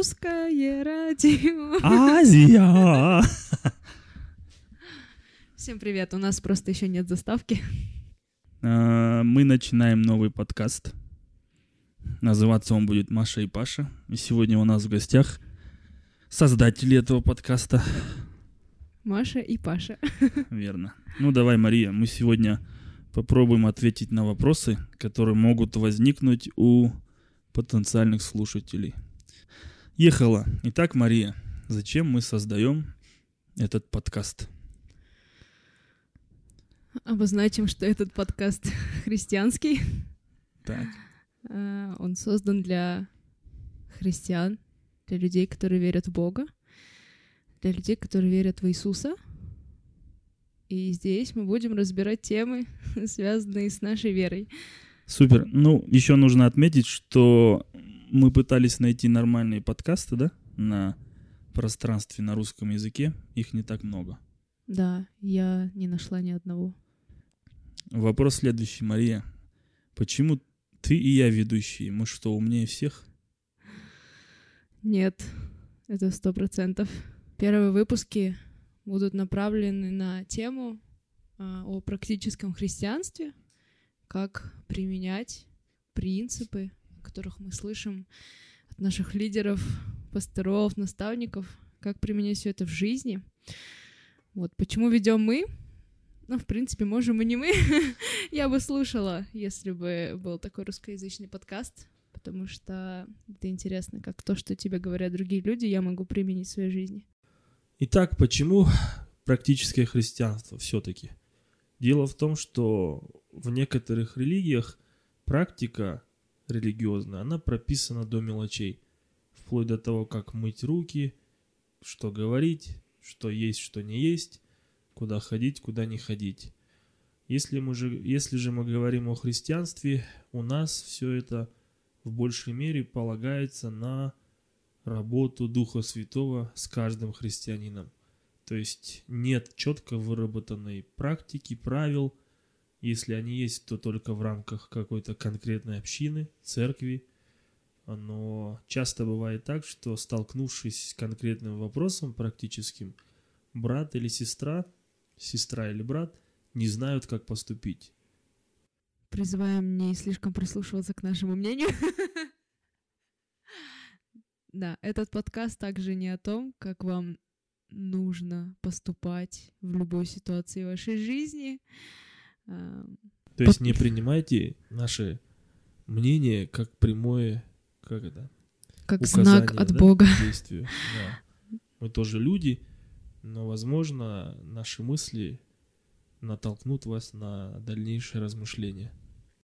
Азию. Азия! Всем привет, у нас просто еще нет заставки. А, Мы начинаем новый подкаст. Называться он будет Маша и Паша. И сегодня у нас в гостях создатели этого подкаста. Маша и Паша. Верно. Ну давай, Мария, мы сегодня попробуем ответить на вопросы, которые могут возникнуть у потенциальных слушателей. Ехала. Итак, Мария, зачем мы создаем этот подкаст? Обозначим, что этот подкаст христианский. Так. А, Он создан для христиан, для людей, которые верят в Бога, для людей, которые верят в Иисуса. И здесь мы будем разбирать темы, связанные с нашей верой. Супер. Ну, еще нужно отметить, что мы пытались найти нормальные подкасты, да, на пространстве на русском языке. Их не так много. Да, я не нашла ни одного. Вопрос следующий, Мария. Почему ты и я ведущие? Мы что, умнее всех? Нет, это сто процентов. Первые выпуски будут направлены на тему а, о практическом христианстве, как применять принципы, которых мы слышим от наших лидеров, пасторов, наставников, как применять все это в жизни. Вот почему ведем мы? Ну, в принципе, можем и не мы. Я бы слушала, если бы был такой русскоязычный подкаст, потому что это интересно, как то, что тебе говорят другие люди, я могу применить в своей жизни. Итак, почему практическое христианство все-таки? Дело в том, что в некоторых религиях практика религиозная, она прописана до мелочей. Вплоть до того, как мыть руки, что говорить, что есть, что не есть, куда ходить, куда не ходить. Если, мы же, если же мы говорим о христианстве, у нас все это в большей мере полагается на работу Духа Святого с каждым христианином. То есть нет четко выработанной практики, правил. Если они есть, то только в рамках какой-то конкретной общины, церкви. Но часто бывает так, что столкнувшись с конкретным вопросом практическим, брат или сестра, сестра или брат не знают, как поступить. Призываем не слишком прислушиваться к нашему мнению. Да, этот подкаст также не о том, как вам нужно поступать в любой ситуации вашей жизни. А, То есть не принимайте наше мнение как прямое, как это, Как указание, знак от да, Бога. к действию. Да. Мы тоже люди, но, возможно, наши мысли натолкнут вас на дальнейшее размышление.